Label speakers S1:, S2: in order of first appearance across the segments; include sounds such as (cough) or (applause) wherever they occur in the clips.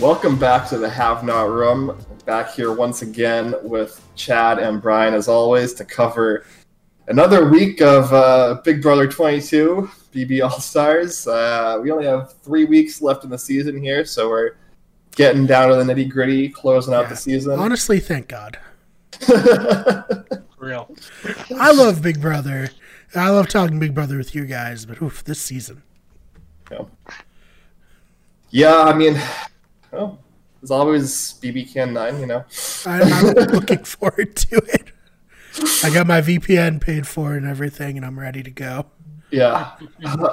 S1: Welcome back to the Have Not Room. Back here once again with Chad and Brian, as always, to cover another week of uh, Big Brother 22 BB All Stars. Uh, we only have three weeks left in the season here, so we're getting down to the nitty gritty, closing out the season.
S2: Honestly, thank God. (laughs)
S3: Real.
S2: I love Big Brother. I love talking Big Brother with you guys, but oof, this season.
S1: Yeah. yeah, I mean, well, there's always BB Can 9, you know.
S2: I, I'm (laughs) looking forward to it. I got my VPN paid for and everything, and I'm ready to go.
S1: Yeah.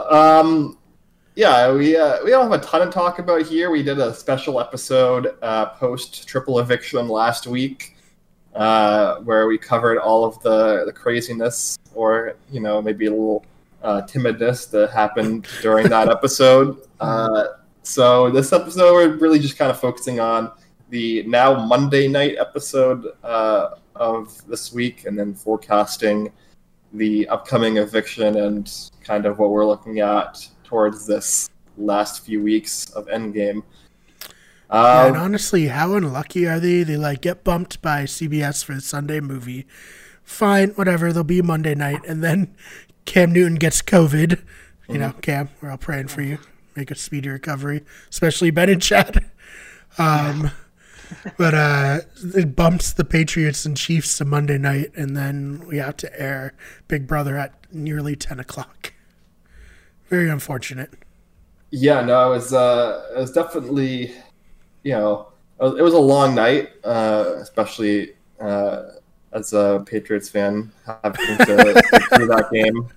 S1: um, yeah, we uh, we don't have a ton to talk about here. We did a special episode uh, post triple eviction last week, uh, where we covered all of the the craziness, or you know maybe a little uh, timidness that happened during that (laughs) episode. So this episode, we're really just kind of focusing on the now Monday night episode uh, of this week, and then forecasting the upcoming eviction and kind of what we're looking at towards this last few weeks of Endgame.
S2: Yeah, and
S1: Um,
S2: honestly, how unlucky are they? They like get bumped by CBS for the Sunday movie. Fine, whatever. They'll be Monday night, and then Cam Newton gets COVID. You know, Cam, we're all praying for you. Make a speedy recovery, especially Ben and Chad. (laughs) Um, but uh, it bumps the Patriots and Chiefs to Monday night, and then we have to air Big Brother at nearly ten o'clock. Very unfortunate.
S1: yeah, no, it was uh, it was definitely, you know, it was, it was a long night, uh, especially uh, as a Patriots fan, having to (laughs) sit through that game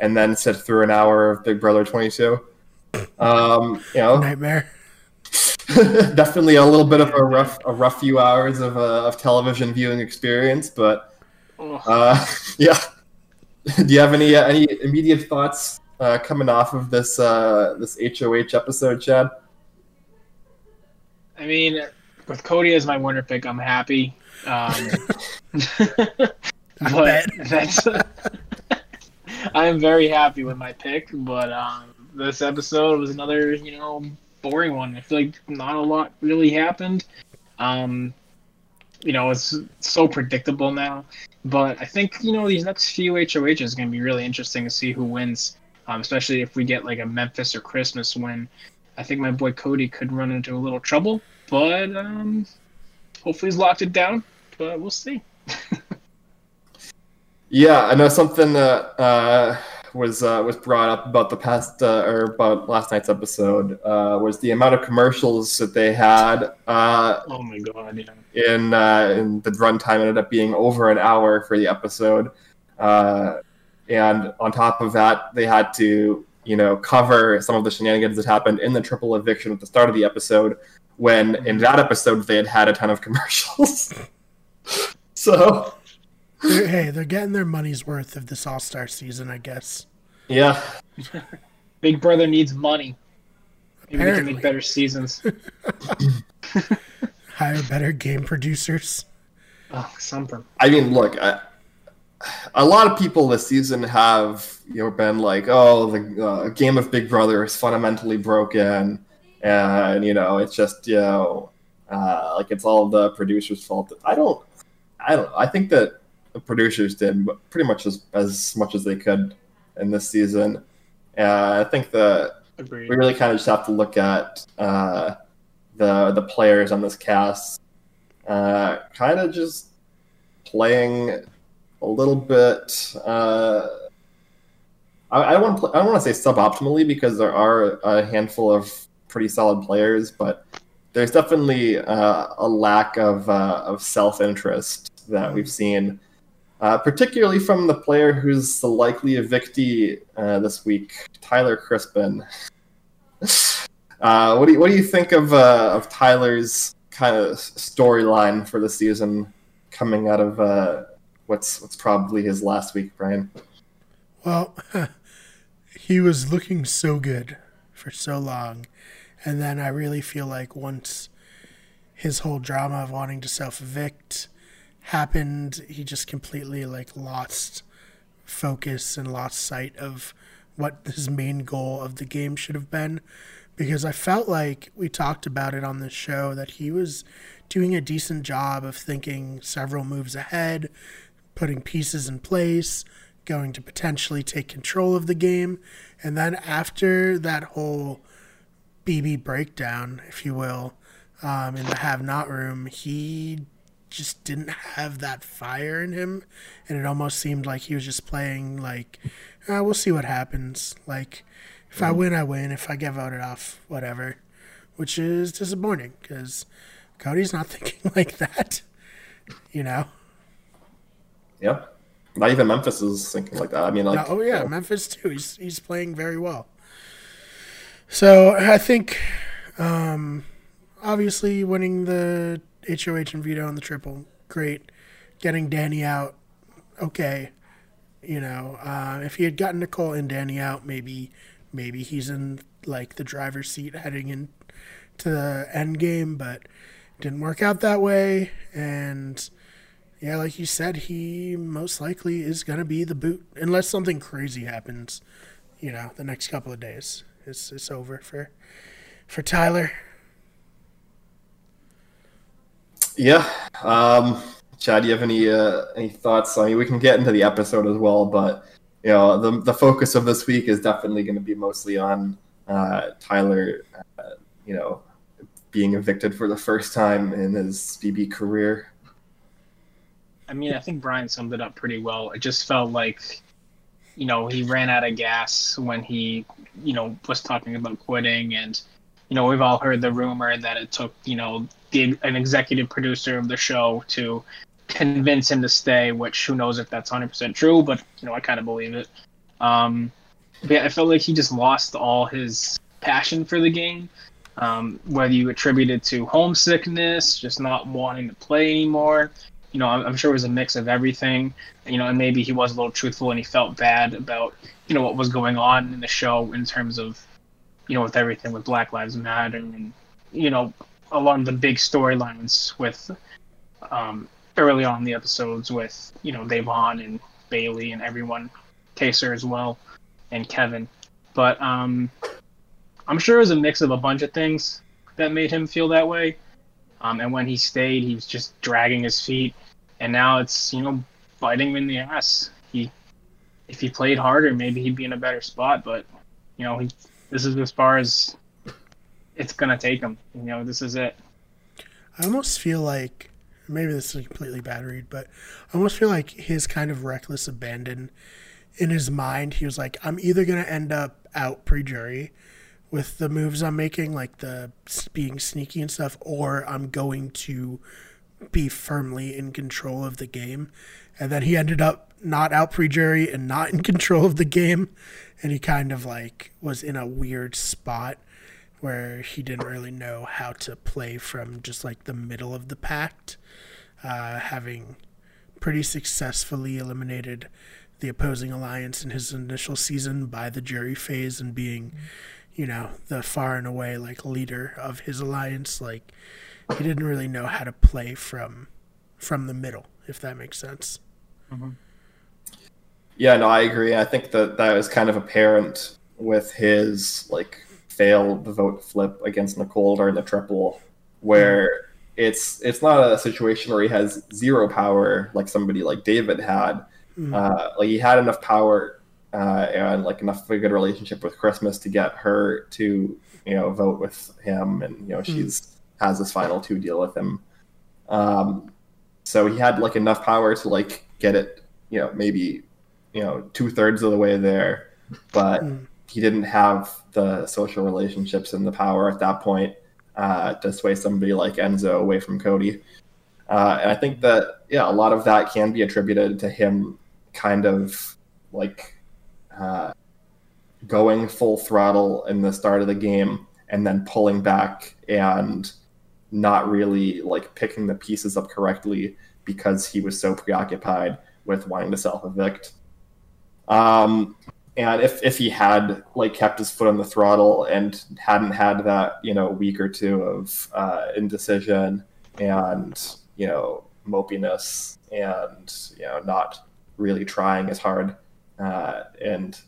S1: and then sit through an hour of Big Brother 22. Um, you know,
S2: Nightmare. (laughs)
S1: definitely a little bit of a rough a rough few hours of, uh, of television viewing experience but uh, (laughs) yeah do you have any uh, any immediate thoughts uh, coming off of this uh, this HOH episode Chad
S3: I mean, with Cody as my winner pick, I'm happy. Um, (laughs) but
S2: bet.
S3: that's. I am very happy with my pick, but um, this episode was another, you know, boring one. I feel like not a lot really happened. Um, you know, it's so predictable now. But I think you know these next few HOHs is going to be really interesting to see who wins, um, especially if we get like a Memphis or Christmas win. I think my boy Cody could run into a little trouble, but um, hopefully he's locked it down. But we'll see. (laughs)
S1: yeah I know something that uh, was uh, was brought up about the past uh, or about last night's episode uh, was the amount of commercials that they had uh,
S3: Oh my god, yeah.
S1: in uh, in the runtime ended up being over an hour for the episode, uh, and on top of that, they had to you know cover some of the shenanigans that happened in the triple eviction at the start of the episode. When in that episode they had had a ton of commercials. (laughs) so
S2: They're, hey, they're getting their money's worth of this All Star season, I guess.
S1: yeah, (laughs)
S3: Big Brother needs money. Maybe we can
S2: Apparently.
S3: make better seasons. (laughs) (laughs)
S2: Hire better game producers.
S3: Oh, something.
S1: I mean, look, I, a lot of people this season have you know been like, oh, the uh, game of Big Brother is fundamentally broken, and you know it's just you know uh, like it's all the producers' fault. I don't, I don't. I think that the producers did pretty much as as much as they could in this season. Uh, I think that
S3: Agreed.
S1: we really kind of just have to look at uh, the the players on this cast, uh, kind of just playing a little bit. Uh, I, I want to. I don't want to say suboptimally because there are a handful of pretty solid players, but there's definitely uh, a lack of uh, of self interest that we've seen. Uh, particularly from the player who's the likely evictee uh, this week, Tyler Crispen. Uh, what do you what do you think of uh, of Tyler's kind of storyline for the season coming out of uh, what's what's probably his last week, Brian?
S2: Well, (laughs) he was looking so good for so long. And then I really feel like once his whole drama of wanting to self evict happened, he just completely like lost focus and lost sight of what his main goal of the game should have been, because I felt like we talked about it on the show that he was doing a decent job of thinking several moves ahead, putting pieces in place, going to potentially take control of the game. And then after that whole BB breakdown, if you will, um, in the have not room, he just didn't have that fire in him. And it almost seemed like he was just playing like, ah, we'll see what happens. Like, if I win, I win. If I get voted off, whatever. Which is disappointing because Cody's not (laughs) thinking like that. You know?
S1: Yeah. Not even Memphis is thinking like that. I mean, like.
S2: oh, yeah. Memphis, too. He's, he's playing very well. So I think, um, obviously, winning the HOH and veto on the triple, great. Getting Dani out, okay. You know, uh, if he had gotten Nicole and Danny out, maybe maybe he's in like the driver's seat heading in to the end game, but didn't work out that way. And yeah, like you said, he most likely is gonna be the boot unless something crazy happens. You know, the next couple of days, it's it's over for for Tyler.
S1: Yeah. Um, Chad, do you have any uh, any thoughts? I mean, we can get into the episode as well, but you know, the the focus of this week is definitely going to be mostly on uh, Tyler. Uh, you know, being evicted for the first time in his BB career.
S3: I mean, I think Brian summed it up pretty well. It just felt like, you know, he ran out of gas when he, you know, was talking about quitting, and you know, we've all heard the rumor that it took, you know, the, an executive producer of the show to convince him to stay, which who knows if that's 100% true, but, you know, I kind of believe it. Um, yeah, I felt like he just lost all his passion for the game. Um, whether you attribute it to homesickness, just not wanting to play anymore, you know, I'm, I'm, sure it was a mix of everything. You know, and maybe he was a little truthful and he felt bad about, you know, what was going on in the show in terms of, you know, with everything with Black Lives Matter and, you know, a lot of the big storylines with um, early on the episodes with you know Da'Vonne and Bayleigh and everyone, Kaysar as well, and Kevin. But um, I'm sure it was a mix of a bunch of things that made him feel that way. Um, and when he stayed, he was just dragging his feet, and now it's you know biting him in the ass. He, if he played harder, maybe he'd be in a better spot. But you know, he, this is as far as it's gonna take him. You know, this is it.
S2: I almost feel like maybe this is completely bad read, but I almost feel like his kind of reckless abandon in his mind. He was like, I'm either gonna end up out pre-jury with the moves I'm making, like the being sneaky and stuff, or I'm going to be firmly in control of the game. And then he ended up not out pre-jury and not in (laughs) control of the game, and he kind of like was in a weird spot where he didn't really know how to play from just like the middle of the pact, uh, having pretty successfully eliminated the opposing alliance in his initial season by the jury phase and being, you know, the far and away like leader of his alliance. Like he didn't really know how to play from from the middle, if that makes sense.
S1: Mm-hmm. Yeah, no, I agree. I think that that was kind of apparent with his like failed vote flip against Nicole during the triple, where mm. it's it's not a situation where he has zero power like somebody like David had. Mm. Uh, like he had enough power uh, and like enough of a good relationship with Christmas to get her to you know vote with him, and you know mm. she's has this final two deal with him. Um, so he had like enough power to like get it, you know, maybe you know two thirds of the way there, but mm. he didn't have the social relationships and the power at that point uh, to sway somebody like Enzo away from Cody. Uh, and I think that yeah, a lot of that can be attributed to him kind of like uh, going full throttle in the start of the game and then pulling back and not really like picking the pieces up correctly because he was so preoccupied with wanting to self evict. Um, and if if he had like kept his foot on the throttle and hadn't had that you know week or two of uh, indecision and you know mopiness and you know not really trying as hard uh, and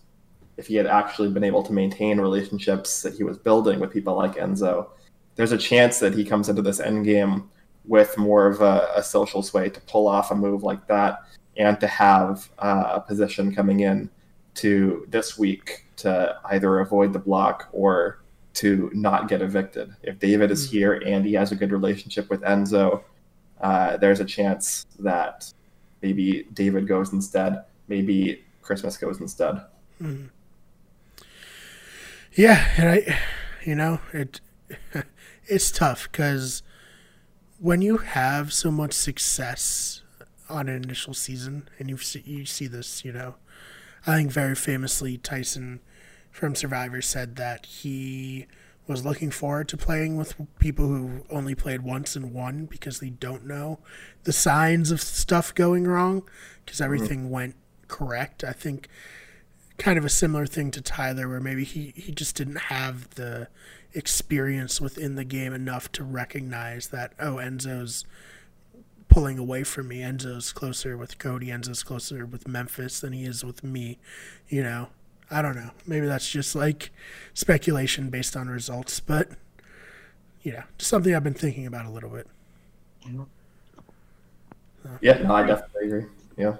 S1: if he had actually been able to maintain relationships that he was building with people like Enzo, there's a chance that he comes into this end game with more of a, a social sway to pull off a move like that and to have uh, a position coming in to this week to either avoid the block or to not get evicted. If David is hmm. here and he has a good relationship with Enzo, uh, there's a chance that maybe David goes instead. Maybe Christmas goes instead. Mm.
S2: Yeah, and I, you know, it (laughs) it's tough because when you have so much success on an initial season, and you see you see this, you know, I think very famously Tyson from Survivor said that he was looking forward to playing with people who only played once and won because they don't know the signs of stuff going wrong because mm-hmm. everything mm-hmm. went correct. I think kind of a similar thing to Tyler where maybe he, he just didn't have the experience within the game enough to recognize that oh Enzo's pulling away from me. Enzo's closer with Cody, Enzo's closer with Memphis than he is with me, you know. I don't know. Maybe that's just like speculation based on results, but yeah, just something I've been thinking about a little bit.
S1: Yeah, no, I definitely agree. Yeah.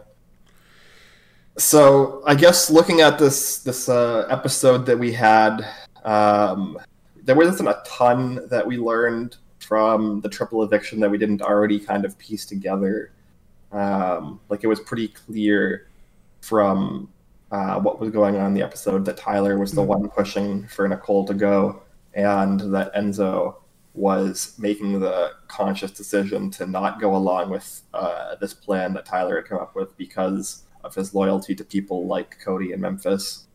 S1: So I guess looking at this this uh, episode that we had, um, there wasn't a ton that we learned from the triple eviction that we didn't already kind of piece together. Um, like it was pretty clear from uh, what was going on in the episode that Tyler was the mm-hmm. one pushing for Nicole to go, and that Enzo was making the conscious decision to not go along with uh, this plan that Tyler had come up with because of his loyalty to people like Cody and Memphis.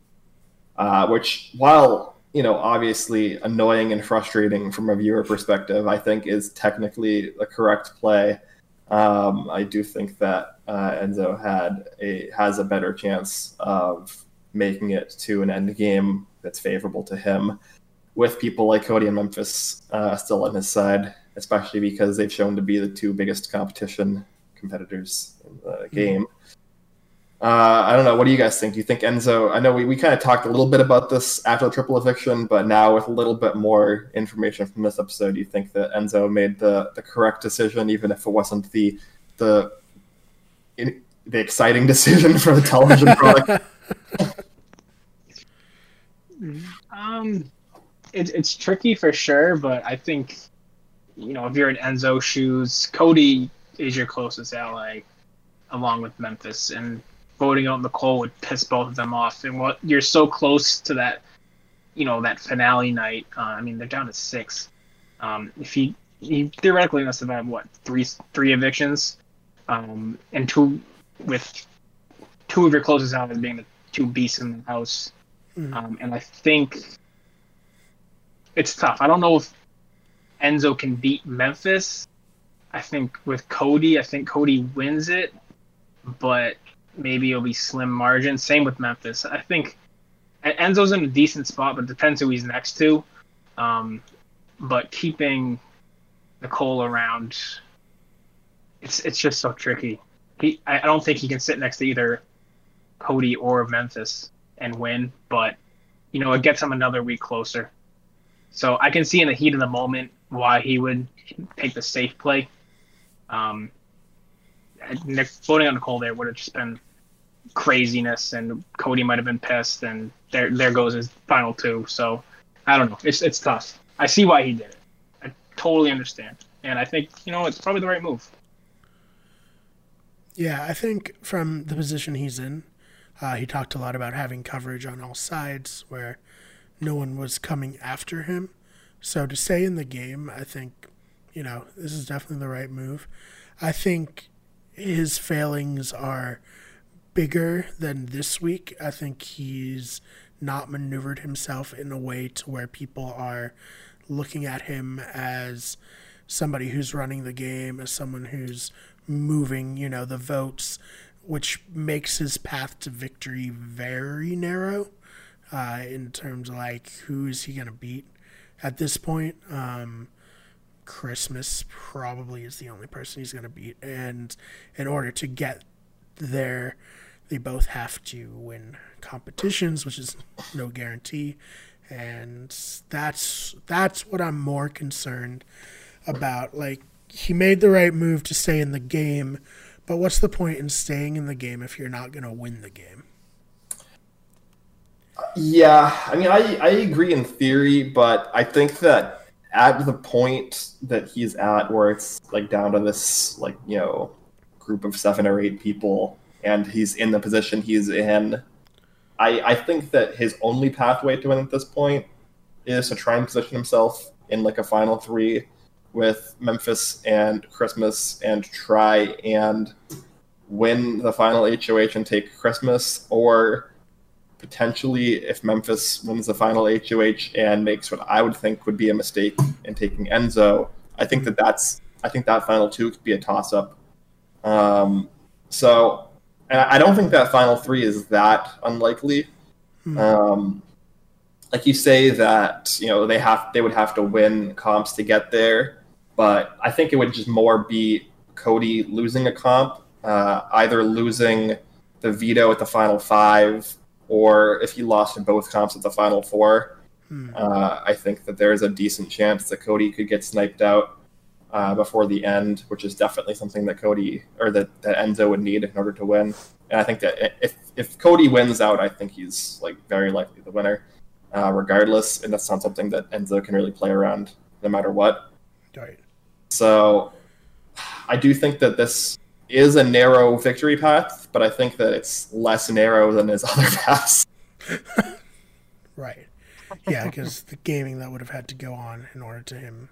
S1: Uh, which, while you know, obviously annoying and frustrating from a viewer perspective, I think is technically the correct play. Um, I do think that uh, Enzo had a has a better chance of making it to an end game that's favorable to him, with people like Cody and Memphis uh, still on his side, especially because they've shown to be the two biggest competition competitors in the mm-hmm. Uh, I don't know. What do you guys think? Do you think Enzo? I know we, we kind of talked a little bit about this after the triple eviction, but now with a little bit more information from this episode, do you think that Enzo made the, the correct decision, even if it wasn't the the in, the exciting (laughs) decision for the television product? (laughs)
S3: um, it's it's tricky for sure, but I think you know if you're in Enzo shoes, Cody is your closest ally, along with Memphis, and voting out Nicole would piss both of them off. And what you're so close to that, you know, that finale night. Uh, I mean, they're down to six. Um, if he, he theoretically must have had what three three evictions, um, and two with two of your closest allies being the two beasts in the house. Mm. Um, and I think it's tough. I don't know if Enzo can beat Memphis. I think with Cody, I think Cody wins it, but maybe it'll be slim margin. Same with Memphis. I think Enzo's in a decent spot, but depends who he's next to. Um, but keeping Nicole around, it's it's just so tricky. He, I don't think he can sit next to either Cody or Memphis and win, but you know it gets him another week closer. So I can see in the heat of the moment why he would take the safe play. Um, voting on Nicole there would have just been craziness, and Cody might have been pissed, and there there goes his final two. So I don't know. It's it's tough. I see why he did it. I totally understand, and I think you know it's probably the right move.
S2: Yeah, I think from the position he's in, uh, he talked a lot about having coverage on all sides where no one was coming after him. So to stay in the game, I think, you know, this is definitely the right move. I think his failings are bigger than this week. I think he's not maneuvered himself in a way to where people are looking at him as somebody who's running the game, as someone who's moving, you know, the votes, which makes his path to victory very narrow uh, in terms of like who is he going to beat at this point. Um, Christmas probably is the only person he's going to beat, and in order to get there, They both have to win competitions, which is no guarantee. And that's that's what I'm more concerned about. Like he made the right move to stay in the game, but what's the point in staying in the game if you're not going to win the game?
S1: Yeah, I mean, I I agree in theory, but I think that at the point that he's at, where it's like down to this like you know group of seven or eight people, and he's in the position he's in, I I think that his only pathway to win at this point is to try and position himself in like a final three with Memphis and Christmas and try and win the final HOH and take Christmas, or potentially if Memphis wins the final HOH and makes what I would think would be a mistake in taking Enzo, I think that that's I think that final two could be a toss up. Um, so I don't think that final three is that unlikely. Hmm. Um, like you say that you know they have they would have to win comps to get there but I think it would just more be Cody losing a comp, uh, either losing the veto at the final five, or if he lost in both comps at the final four. Hmm. Uh, I think that there's a decent chance that Cody could get sniped out uh, before the end, which is definitely something that Cody or that, that Enzo would need in order to win. And I think that if if Cody wins out, I think he's like very likely the winner, uh, regardless. And that's not something that Enzo can really play around no matter what.
S2: Right.
S1: So I do think that this is a narrow victory path, but I think that it's less narrow than his (laughs) other paths.
S2: right. Yeah, because the gaming that would have had to go on in order to him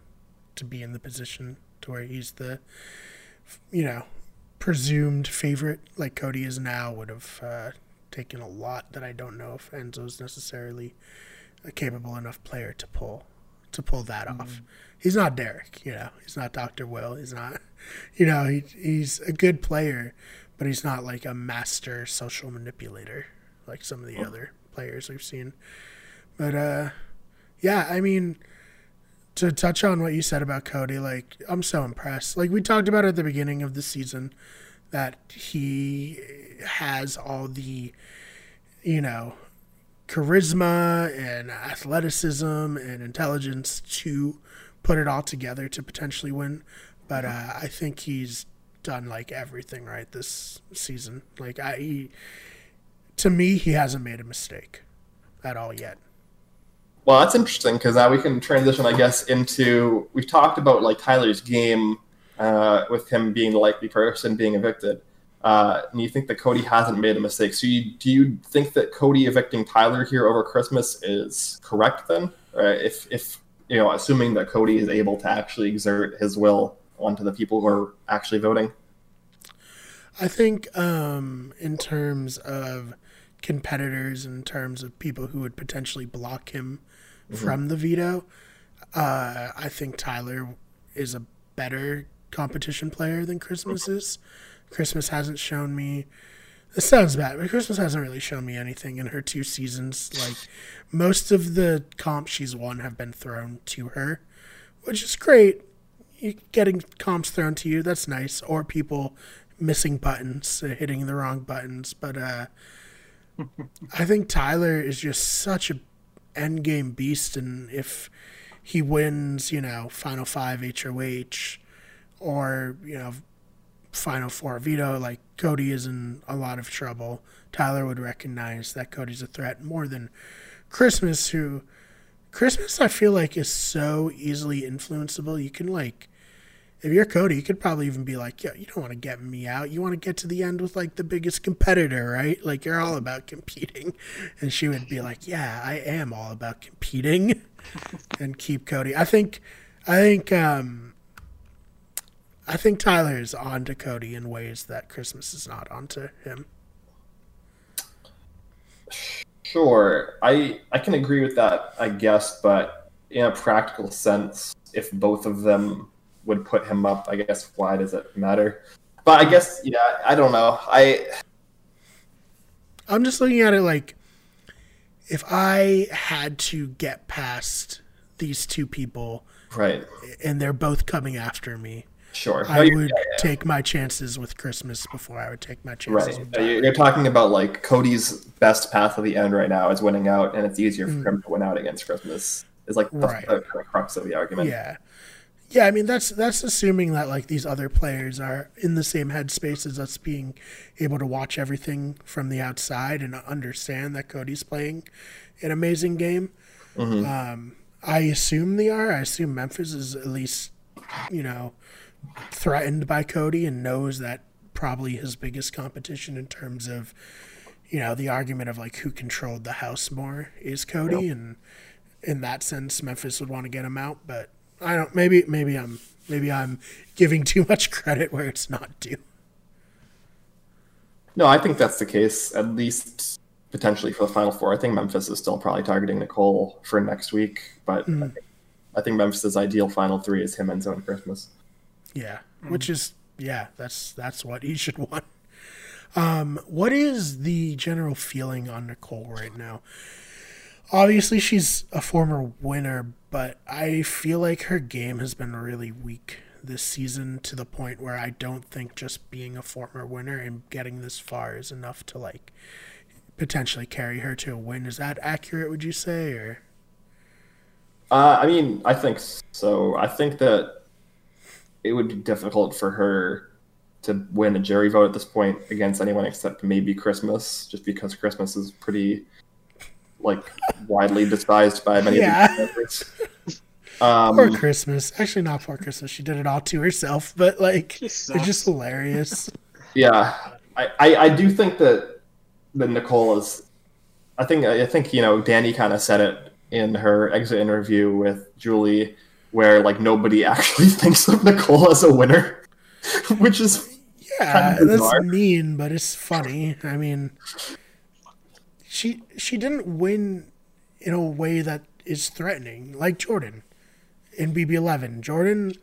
S2: to be in the position to where he's the, you know, presumed favorite like Cody is now would have uh, taken a lot that I don't know if Enzo's necessarily a capable enough player to pull to pull that mm-hmm. off he's not Derek, you know. He's not Doctor Will. He's not, (laughs) you know. He he's a good player, but he's not like a master social manipulator like some of the oh. other players we've seen. But uh, yeah, I mean, to touch on what you said about Cody, like I'm so impressed. Like we talked about at the beginning of the season, that he has all the, you know, charisma and athleticism and intelligence to put it all together to potentially win. But uh, I think he's done like everything right this season. Like I, he, to me, he hasn't made a mistake at all yet.
S1: Well, that's interesting because now we can transition, I guess, into we've talked about like Tyler's game uh, with him being the likely person being evicted. Uh, and you think that Cody hasn't made a mistake. So, you, do you think that Cody evicting Tyler here over Christmas is correct then? Uh, if if you know, assuming that Cody is able to actually exert his will onto the people who are actually voting?
S2: I think, um, in terms of competitors, in terms of people who would potentially block him mm-hmm. from the veto, uh, I think Tyler is a better competition player than Christmas is. Christmas hasn't shown me this sounds bad, but Christmas hasn't really shown me anything in her two seasons. Like most of the comps she's won have been thrown to her, which is great. You getting comps thrown to you, that's nice. Or people missing buttons, uh, hitting the wrong buttons. But uh, (laughs) I think Tyler is just such a end game beast, and if he wins, you know, Final Five HOH, or you know, Final Four veto, like Cody is in a lot of trouble. Tyler would recognize that Cody's a threat more than Christmas, who Christmas I feel like is so easily influenceable. You can like if you're Cody, you could probably even be like, "Yo, you don't want to get me out. You want to get to the end with like the biggest competitor, right? Like you're all about competing." And she would be like, "Yeah, I am all about competing." (laughs) and keep Cody. I think I think um I think Tyler is on to Cody in ways that Christmas is not onto him.
S1: Sure, I I can agree with that, I guess, but in a practical sense, if both of them would put him up, I guess why does it matter? But I guess yeah, I don't know. I
S2: I'm just looking at it like if I had to get past these two people,
S1: right,
S2: and they're both coming after me,
S1: Sure.
S2: I
S1: No,
S2: would
S1: yeah, yeah.
S2: take my chances with Christmas before I would take my chances
S1: Right.
S2: with Tyler.
S1: you- You're talking about like Cody's best path to the end right now is winning out, and it's easier for
S2: Mm.
S1: him to win out against Christmas. Is like the,
S2: Right.
S1: the, the crux of the argument.
S2: Yeah. Yeah, I mean that's that's assuming that like these other players are in the same headspace as us being able to watch everything from the outside and understand that Cody's playing an amazing game. Um, I assume they are. I assume Memphis is at least, you know, threatened by Cody and knows that probably his biggest competition in terms of, you know, the argument of like who controlled the house more is Cody, and in that sense, Memphis would want to get him out. But I don't. Maybe maybe I'm maybe I'm giving too much (laughs) credit where it's not due.
S1: No, I think that's the case. At least potentially for the final four. I think Memphis is still probably targeting Nicole for next week, but hmm. I, think, I think Memphis's ideal final three is him, and Christmas.
S2: Yeah, which is yeah, that's that's what he (laughs) should want. Um, what is the general feeling on Nicole right now? Obviously, she's a former winner, but I feel like her game has been really weak this season to the point where I don't think just being a former winner and getting this far is enough to like potentially carry her to a win. Is that accurate? Would you say or?
S1: Uh, I mean, I think so. I think that it would be difficult for her to win a jury vote at this point against anyone except maybe Christmas, just because Christmas is pretty like widely despised by many
S2: Yeah.
S1: of these members. (laughs) Um,
S2: Poor Christmas. Actually, not poor Christmas. She did it all to herself, but like, it's just hilarious.
S1: Yeah, I, I, I do think that that Nicole is. I think I think you know Dani kind of said it in her exit interview with Julie, where like nobody (laughs) actually thinks of Nicole as a winner, (laughs) which is
S2: Yeah,
S1: Kind of
S2: that's mean, but it's funny. I mean, she she didn't win in a way that is threatening, like Jordan in BB11. Jordan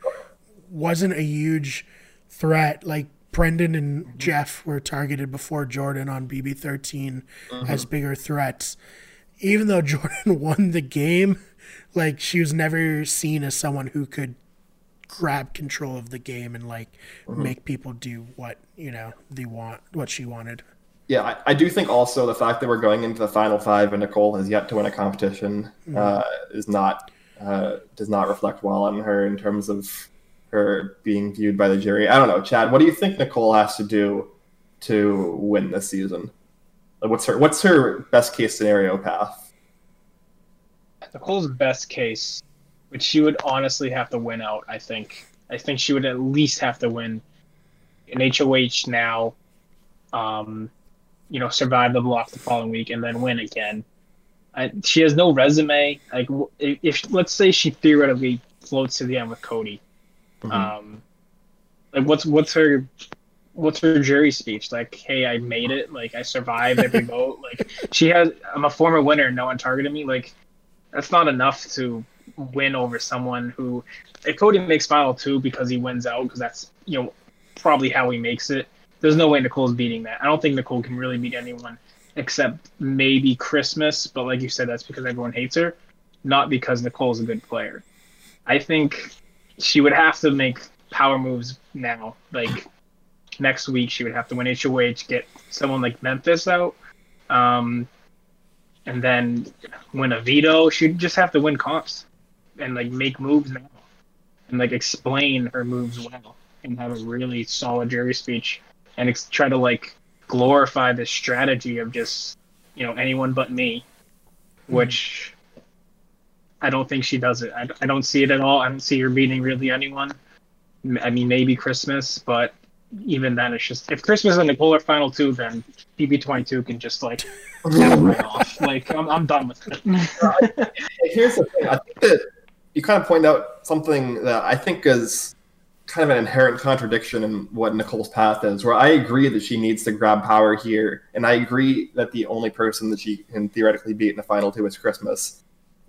S2: wasn't a huge threat. Like Brendon and Jeff were targeted before Jordan on BB13 as mm-hmm. bigger threats. Even though (laughs) Jordan won the game, like she was never seen as someone who could grab control of the game and like make people do what you know they want what she wanted
S1: yeah. I, I do think also the fact that we're going into the final five and Nicole has yet to win a competition uh, is not uh, does not reflect well on her in terms of her being viewed by the jury. I don't know, Chad. What do you think Nicole has to do to win this season? Like, what's her what's her best case scenario path?
S3: Nicole's best case, which she would honestly have to win out. I think. I think she would at least have to win an HOH now. Um, you know, survive the block the following week and then win again. I, she has no resume. Like, if, if let's say she theoretically floats to the end with Cody,
S1: Mhm.
S3: um, like what's what's her what's her jury speech? Like, hey, I made it. Like, I survived every (laughs) vote. Like, she has. I'm a former winner. No one targeted me. Like, that's not enough to win over someone who. If Cody makes final two because he wins out, because that's you know probably how he makes it. There's no way Nicole's beating that. I don't think Nicole can really beat anyone except maybe Christmas. But like you said, that's because everyone hates her, not because Nicole's a good player. I think she would have to make power moves now. Like next week, she would have to win HOH, get someone like Memphis out, um, and then win a veto. She'd just have to win comps and like make moves now and like explain her moves well and have a really solid jury speech and ex- try to like glorify this strategy of just you know anyone but me, hmm. which. I don't think she does it. I, I don't see it at all. I don't see her beating really anyone. I mean, maybe Christmas, but even then, it's just if Christmas and Nicole are final two, then BB22 can just like (laughs) right off. Like I'm, I'm done with it.
S1: Here's the thing. I think that you kind of point out something that I think is kind of an inherent contradiction in what Nicole's path is, where I agree that she needs to grab power here, and I agree that the only person that she can theoretically beat in the final two is Christmas.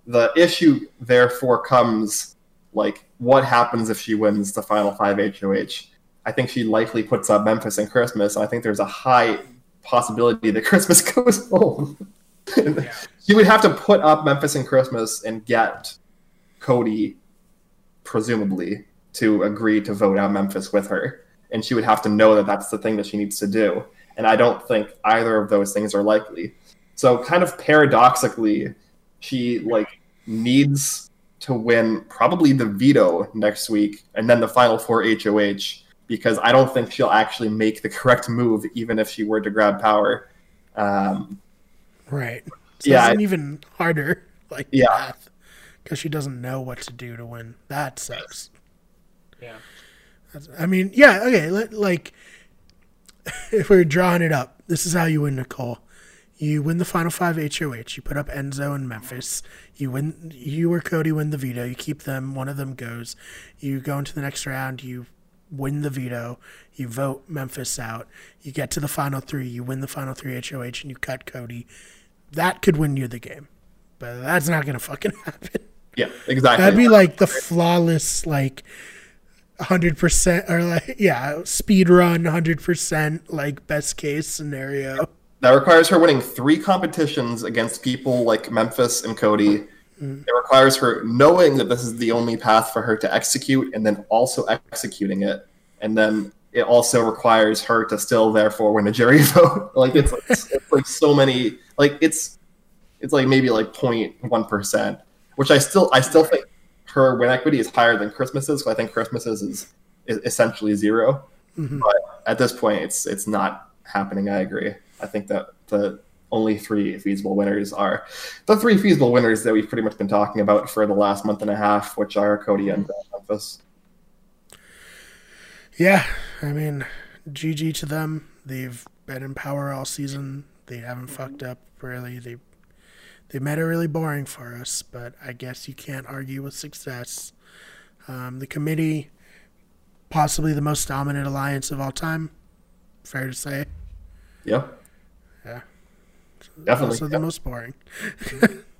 S1: The issue, therefore, comes like what happens if she wins the final five HOH. I think she likely puts up Memphis and Christmas, and I think there's a high possibility that (laughs) Christmas goes home. she would have to put up Memphis and Christmas and get Cody, presumably, to agree to vote out Memphis with her, and she would have to know that that's the thing that she needs to do. And I don't think either of those things are likely. So, kind of paradoxically, she like needs to win probably the veto next week, and then the final four HOH because I don't think she'll actually make the correct move, even if she were to grab power. Um,
S2: Right. So
S1: Yeah,
S2: it's even harder, like
S1: Yeah.
S2: because she doesn't know what to do to win. That sucks.
S3: Yeah.
S2: That's, I mean, yeah, okay. Let, like, (laughs) if we're drawing it up, this is how you win, Nicole. You win the final five HOH. You put up Enzo and Memphis. You win. You or Cody win the veto. You keep them. One of them goes. You go into the next round. You win the veto. You vote Memphis out. You get to the final three. You win the final three HOH, and you cut Cody. That could win you the game, but that's not gonna fucking (laughs) happen.
S1: yeah, exactly.
S2: That'd be like the flawless, like hundred percent, or like yeah, speed run, hundred percent, like best case scenario.
S1: That requires her winning three competitions against people like Memphis and Cody. It requires her knowing that this is the only path for her to execute and then also executing it. And then it also requires her to still therefore win a jury (laughs) vote. like it's, it's, it's like so many like it's it's like maybe like 0.1 percent, which I still I still think her win equity is higher than Christmas's. So I think Christmas's is, is essentially 0 mm-hmm. But at this point, it's it's not happening. I agree. I think that the only three feasible winners are the three feasible winners that we've pretty much been talking about for the last month and a half, which are Cody and Memphis.
S2: Yeah, I mean, GG to them. They've been in power all season. They haven't fucked up really. They they made it really boring for us, but I guess you can't argue with success. Um, the committee, possibly the most dominant alliance of all time. Fair to say.
S1: Yeah,
S2: Yeah.
S1: Definitely.
S2: Also the most boring.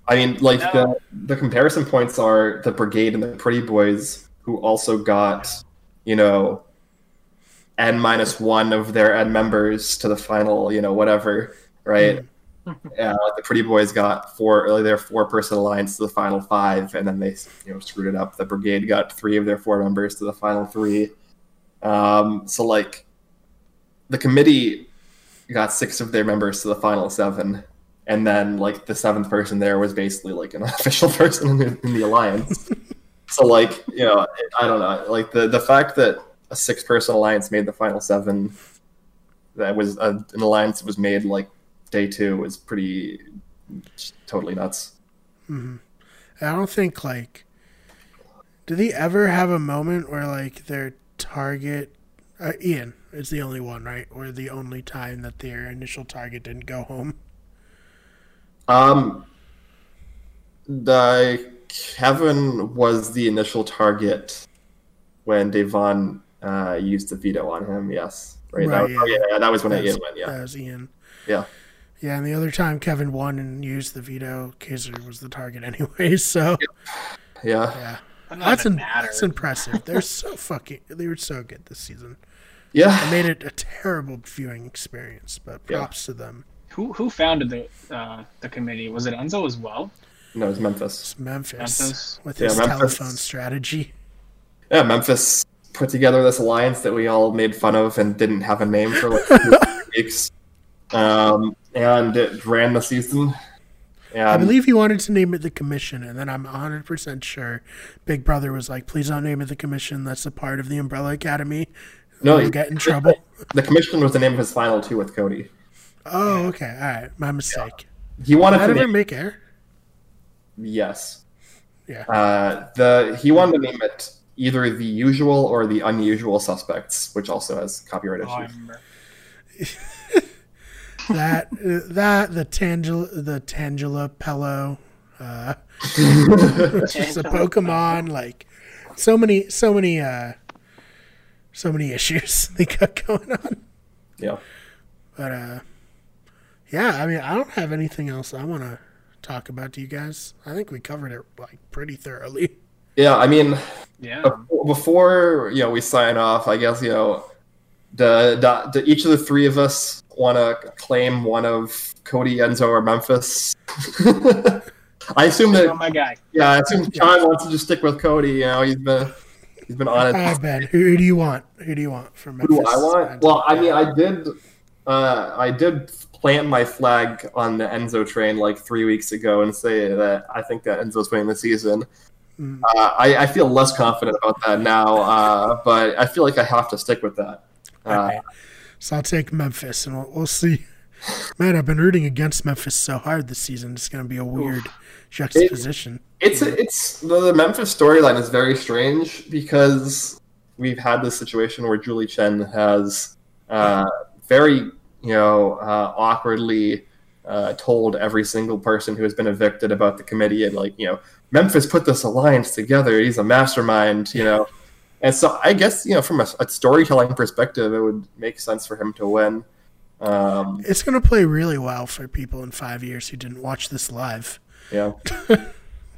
S1: I mean, like
S3: No.
S1: the the comparison points are the Brigade and the Pretty Boys, who also got, you know, n minus one of their n members to the final, you know, whatever, right? Yeah, like the Pretty Boys got four, like their four person alliance to the final five, and then they, you know, screwed it up. The Brigade got three of their four members to the final three. Um, so like, the committee got six of their members to the final seven, and then like the seventh person there was basically like an (laughs) official person in the, in the alliance. (laughs) so like, you know, I don't know, like the the fact that a six person alliance made the final seven, that was a, an alliance that was made like day two was pretty totally nuts.
S2: I don't think like. Do they ever have a moment where like their target, uh, Ian is the only one, right? Or the only time that their initial target didn't go home.
S1: Um, the Kevin was the initial target when Da'Vonne uh, used the veto on him. Yes, right. that
S2: Right,
S1: was,
S2: yeah.
S1: oh, yeah, yeah, that was when it
S2: That's-
S1: went. Yeah,
S2: That was Ian.
S1: yeah,
S2: Yeah, and the other time Kevin won and used the veto, Kaysar was the target (laughs) anyway. So
S1: yeah,
S2: yeah, that's in, that's impressive. They're so fucking. They were so good this season.
S1: Yeah.
S2: It made it a terrible viewing experience, but
S1: Yeah.
S2: props to them.
S3: Who who founded the uh, the committee? Was it Enzo as well?
S1: No, it's Memphis.
S2: It's Memphis,
S3: Memphis.
S2: with
S1: Yeah,
S2: his
S1: Memphis.
S2: telephone strategy.
S1: Yeah, Memphis put together this alliance that we all made fun of and didn't have a name for like two (laughs) weeks. Um, and it ran the season. And
S2: I believe he wanted to name it the Commission, and then I'm 100% sure Big Brother was like, please don't name it the Commission. That's a part of the Umbrella Academy.
S1: No,
S2: We'll get in trouble.
S1: the commission was the name of his final two with Cody.
S2: Oh, okay. All right. My mistake.
S1: He wanted
S2: Did
S1: to name
S2: make air?
S1: yes.
S2: Yeah.
S1: Uh, the he wanted to name it either the usual or the unusual suspects, which also has copyright
S3: Oh,
S1: issues.
S3: remember. (laughs)
S2: that that the Tangela the Tangela Pello, uh, (laughs) (laughs) just a Pokemon like so many so many uh so many (laughs) issues they got going on.
S1: yeah.
S2: But uh, yeah, I mean, I don't have anything else I want to talk about to you guys. I think we covered it like pretty thoroughly.
S1: Yeah, I mean,
S3: Yeah.
S1: before, before you know we sign off, I guess you know, do, do, do each of the three of us want to claim one of Cody, Enzo, or Memphis? (laughs) I assume
S3: Oh
S1: that
S3: my guy.
S1: yeah, I assume John wants to just stick with Cody. You know, he's been He's been on it.
S2: ben, who, who do you want? Who do you want from
S1: Who
S2: Memphis?
S1: do I want? Well, I mean, I did. Uh, I did plant my flag on the Enzo train like three weeks ago and say that I think that Enzo's winning the season.
S2: Mm.
S1: Uh, I, I feel less confident about that now, uh, but I feel like I have to stick with that. Uh,
S2: Alright. So I'll take Memphis, and we'll, we'll see. Man, I've been rooting against Memphis so hard this season. It's going to be a weird juxtaposition.
S1: It's it's the, the Memphis storyline is very strange because we've had this situation where Julie Chen has uh, very you know uh, awkwardly uh, told every single person who has been evicted about the committee and like you know Memphis put this alliance together. He's a mastermind, you know. (laughs) And so I guess you know from a, a storytelling perspective, it would make sense for him to win. Um,
S2: It's going to play really well for people in five years who didn't watch this live.
S1: Yeah. (laughs)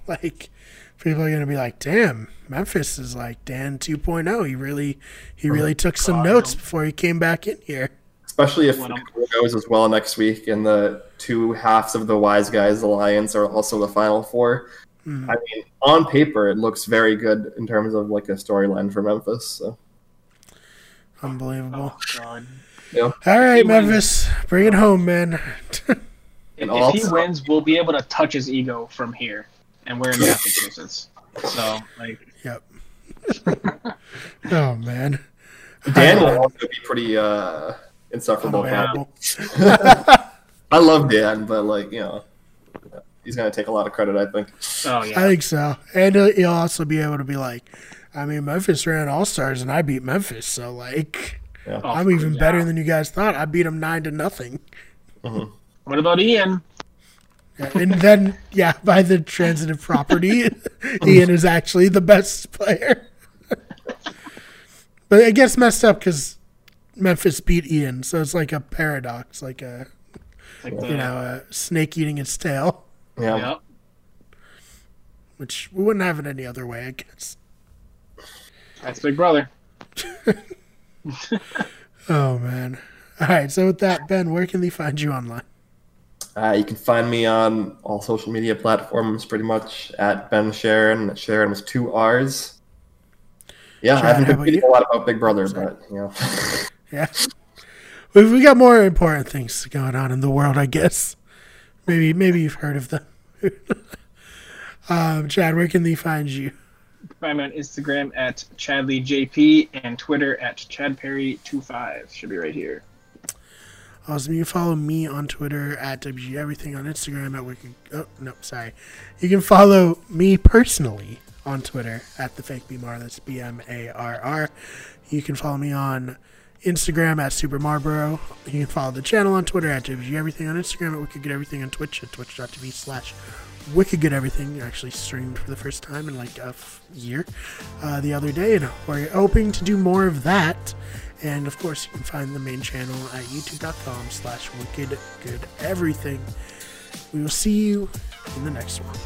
S2: Like, people are going to be like, "Damn, Memphis is like Dan 2.0. He really, he really took some
S3: God.
S2: notes before he came back in here."
S1: Especially if it goes as well next week, and the two halves of the Wise Guys Alliance are also the final four.
S2: Mhm.
S1: I mean, on paper, it looks very good in terms of like a storyline for Memphis. So,
S2: Unbelievable.
S3: Oh God.
S1: yeah.
S2: All right, Memphis, bring it home, man. (laughs)
S3: If,
S1: And
S3: if he wins, we'll be able to touch his ego from here, and we're in Massachusetts. So, like,
S2: yep. (laughs) oh man.
S1: Dan will also be pretty uh, insufferable.
S2: unavailable. (laughs)
S1: I love Dan, but like you know, he's gonna take a lot of credit. I think.
S3: oh yeah, I
S2: think so, and he'll, he'll also be able to be like, I mean, Memphis ran All Stars, and I beat Memphis, so like,
S1: Yeah.
S3: Oh,
S2: I'm even
S3: yeah.
S2: better than you guys thought. I beat them nine to nothing.
S3: What about Ian?
S2: Uh, and then, yeah, by the transitive property, (laughs) Ian is actually the best player. (laughs) but it gets messed up because Memphis beat Ian, so it's like a paradox, like a
S3: Like the,
S2: you know a snake eating its tail,
S1: Yeah.
S3: Yep.
S2: which we wouldn't have it any other way, I guess.
S3: That's Big Brother. (laughs)
S2: Oh man! All right, so with that, Ben, where can they find you online?
S1: Uh, you can find me on all social media platforms, pretty much at Ben Sharon. Sharon with two R's. Yeah,
S2: Sharon,
S1: I haven't been
S2: about
S1: tweeting
S2: you?
S1: a lot about Big Brother, but you know, (laughs)
S2: Yeah, we we got more important things going on in the world, I guess. Maybe maybe you've heard of them. (laughs) um, Chad, where can they find you?
S3: Find me on Instagram at ChadleyJP and Twitter at ChadPerry25. Should be right here.
S2: Awesome. You can follow me on Twitter at WG Everything, on Instagram at Wicked. Oh, no, sorry. You can follow me personally on Twitter at the fake BMAR. That's B M A R R. You can follow me on Instagram at Super Marlboro. You can follow the channel on Twitter at WG Everything, on Instagram at Wicked Good Everything, on Twitch at twitch.tv slash Wicked Good Everything. Actually streamed for the first time in like a f- year uh, the other day, and we're hoping to do more of that. And of course, you can find the main channel at youtube.com slash wicked good everything. We will see you in the next one.